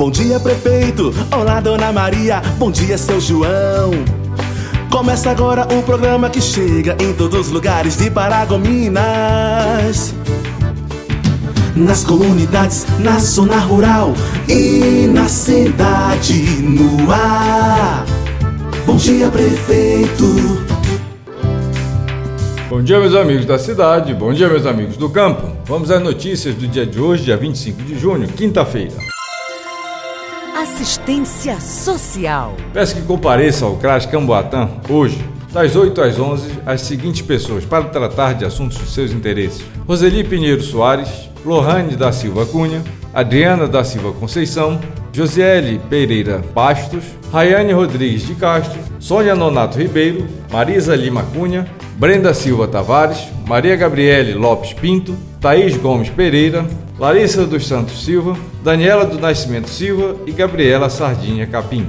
Bom dia, prefeito. Olá, dona Maria. Bom dia, seu João. Começa agora o programa que chega em todos os lugares de Paragominas. Nas comunidades, na zona rural e na cidade, no ar. Bom dia, prefeito. Bom dia, meus amigos da cidade, bom dia, meus amigos do campo. Vamos às notícias do dia de hoje, dia 25 de junho, quinta-feira. Assistência Social. Peço que compareça ao CRAS Camboatã hoje, das 8 às 11, as seguintes pessoas para tratar de assuntos de seus interesses: Roseli Pinheiro Soares, Lohane da Silva Cunha, Adriana da Silva Conceição, Josiele Pereira Bastos, Rayane Rodrigues de Castro, Sônia Nonato Ribeiro, Marisa Lima Cunha, Brenda Silva Tavares, Maria Gabriele Lopes Pinto, Thaís Gomes Pereira, Larissa dos Santos Silva, Daniela do Nascimento Silva e Gabriela Sardinha Capim.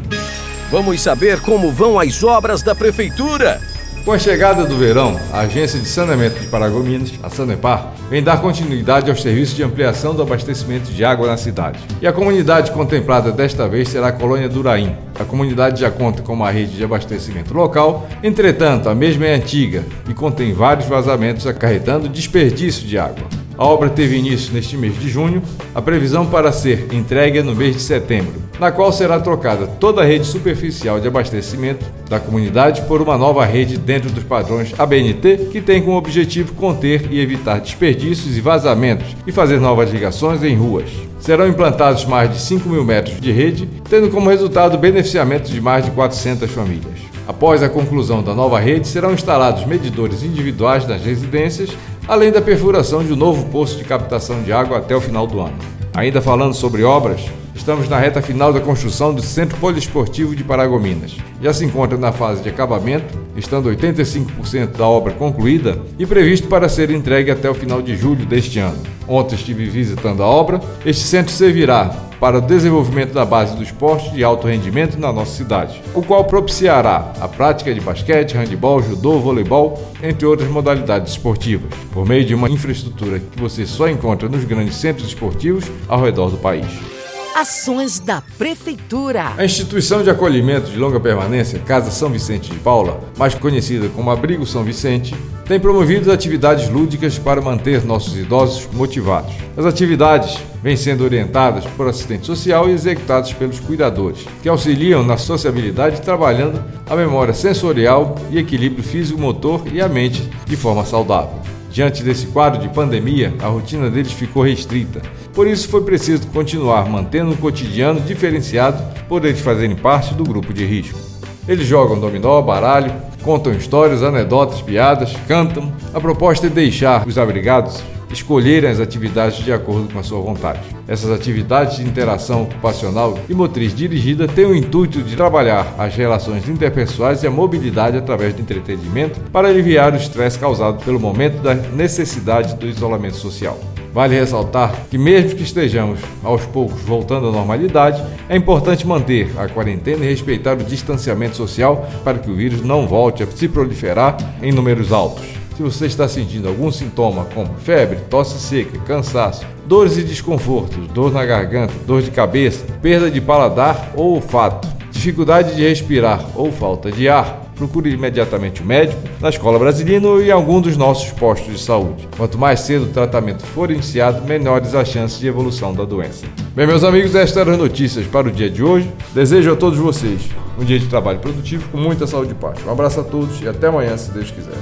Vamos saber como vão as obras da prefeitura. Com a chegada do verão, a Agência de Saneamento de Paragominas, a Sanepar, vem dar continuidade aos serviços de ampliação do abastecimento de água na cidade. E a comunidade contemplada desta vez será a colônia Duraim. A comunidade já conta com uma rede de abastecimento local, entretanto, a mesma é antiga e contém vários vazamentos acarretando desperdício de água. A obra teve início neste mês de junho, a previsão para ser entregue no mês de setembro, na qual será trocada toda a rede superficial de abastecimento da comunidade por uma nova rede dentro dos padrões ABNT, que tem como objetivo conter e evitar desperdícios e vazamentos e fazer novas ligações em ruas. Serão implantados mais de 5 mil metros de rede, tendo como resultado o beneficiamento de mais de 400 famílias. Após a conclusão da nova rede, serão instalados medidores individuais nas residências além da perfuração de um novo poço de captação de água até o final do ano. Ainda falando sobre obras, estamos na reta final da construção do Centro Poliesportivo de Paragominas. Já se encontra na fase de acabamento, estando 85% da obra concluída e previsto para ser entregue até o final de julho deste ano. Ontem estive visitando a obra. Este centro servirá para o desenvolvimento da base do esporte de alto rendimento na nossa cidade, o qual propiciará a prática de basquete, handebol, judô, voleibol, entre outras modalidades esportivas, por meio de uma infraestrutura que você só encontra nos grandes centros esportivos ao redor do país. Ações da Prefeitura. A instituição de acolhimento de longa permanência Casa São Vicente de Paula, mais conhecida como Abrigo São Vicente, tem promovido atividades lúdicas para manter nossos idosos motivados. As atividades vêm sendo orientadas por assistente social e executadas pelos cuidadores, que auxiliam na sociabilidade trabalhando a memória sensorial e equilíbrio físico-motor e a mente de forma saudável. Diante desse quadro de pandemia, a rotina deles ficou restrita. Por isso foi preciso continuar mantendo um cotidiano diferenciado por eles fazerem parte do grupo de risco. Eles jogam dominó, baralho, contam histórias, anedotas, piadas, cantam. A proposta é deixar os abrigados escolherem as atividades de acordo com a sua vontade. Essas atividades de interação ocupacional e motriz dirigida têm o intuito de trabalhar as relações interpessoais e a mobilidade através do entretenimento para aliviar o estresse causado pelo momento da necessidade do isolamento social. Vale ressaltar que, mesmo que estejamos aos poucos voltando à normalidade, é importante manter a quarentena e respeitar o distanciamento social para que o vírus não volte a se proliferar em números altos. Se você está sentindo algum sintoma como febre, tosse seca, cansaço, dores e desconfortos, dor na garganta, dor de cabeça, perda de paladar ou olfato, dificuldade de respirar ou falta de ar, procure imediatamente o médico na escola brasileira ou em algum dos nossos postos de saúde. Quanto mais cedo o tratamento for iniciado, menores as chances de evolução da doença. Bem, meus amigos, estas eram as notícias para o dia de hoje. Desejo a todos vocês um dia de trabalho produtivo com muita saúde e paz. Um abraço a todos e até amanhã, se Deus quiser.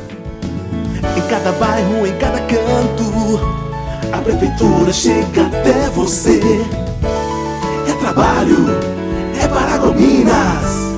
Em cada bairro, em cada canto, a prefeitura chega até você. É trabalho, é Paragominas.